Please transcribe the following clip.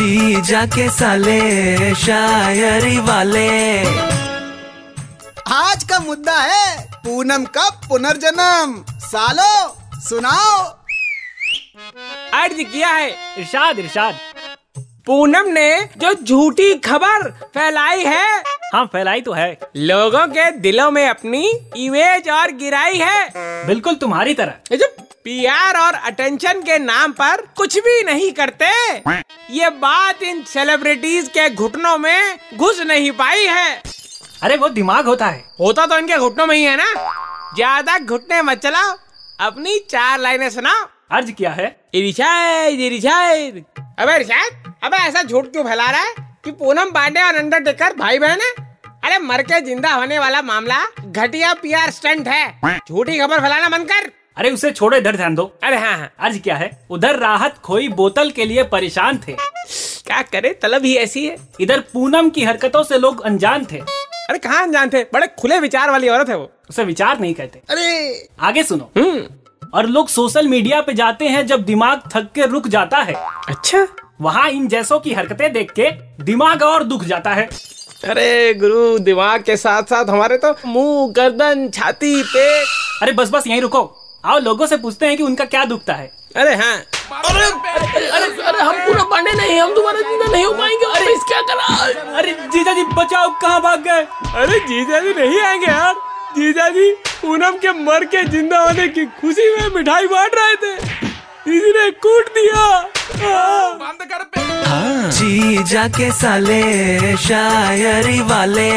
जी जाके साले शायरी वाले। आज का मुद्दा है पूनम का पुनर्जन्म। सालो सुनाओ। अर्ज़ किया है इरशाद इरशाद। पूनम ने जो झूठी खबर फैलाई है हाँ फैलाई तो है। लोगों के दिलों में अपनी इमेज और गिराई है। बिल्कुल तुम्हारी तरह। ये जो पीआर और अटेंशन के नाम पर कुछ भी नहीं करते। ये बात इन सेलिब्रिटीज के घुटनों में घुस नहीं पाई है। अरे वो दिमाग होता है। होता तो इनके घुटनों में ही है ना? ज़्यादा घुटने मत चलाओ। अपनी चार लाइनें सुनाओ। अर्ज़ किया है। इरिशाद इरिशाद अबे इरिशाद अबे ऐसा झूठ क्यों फैला रहा है? कि पूनम पांडे और अंडरटेकर भाई बहन है? अरे मर के ज़िंदा होने वाला मामला घटिया पीआर स्टंट है। झूठी खबर फैलाना बंद कर। अरे उसे छोड़ो इधर ध्यान दो। अरे हाँ हाँ। अर्ज़ क्या है? उधर राहत खोई बोतल के लिए परेशान थे। क्या करे तलब ही ऐसी है। इधर पूनम की हरकतों से लोग अनजान थे। अरे कहाँ अनजान थे? बड़े खुले विचार वाली औरत है वो। उसे विचार नहीं कहते। अरे। आगे सुनो। हम्म। और लोग सोशल मीडिया पे जाते हैं जब दिमाग थक के रुक जाता है। अच्छा। वहाँ इन जैसों की हरकतें देख के दिमाग और दुख जाता है। अरे गुरु दिमाग के साथ साथ हमारे तो मुँह गर्दन छाती पेट। अरे बस बस यहीं रुको। आओ लोगों से पूछते हैं कि उनका क्या दुखता है। अरे हाँ। अरे अरे अरे अरे हम पूरा पांडे नहीं हम तुम्हारा ज़िंदा नहीं हो पाएँगे अरे इस क्या करा? अरे जीजा जी बचाओ कहाँ भाग गए? अरे जीजा जी नहीं आएँगे यार। जीजा जी पूनम के मर के ज़िंदा होने की खुशी में मिठाई बांट रहे थे। किसी ने कूट दिया। बंद कर जी जाके साले शायरी वाले।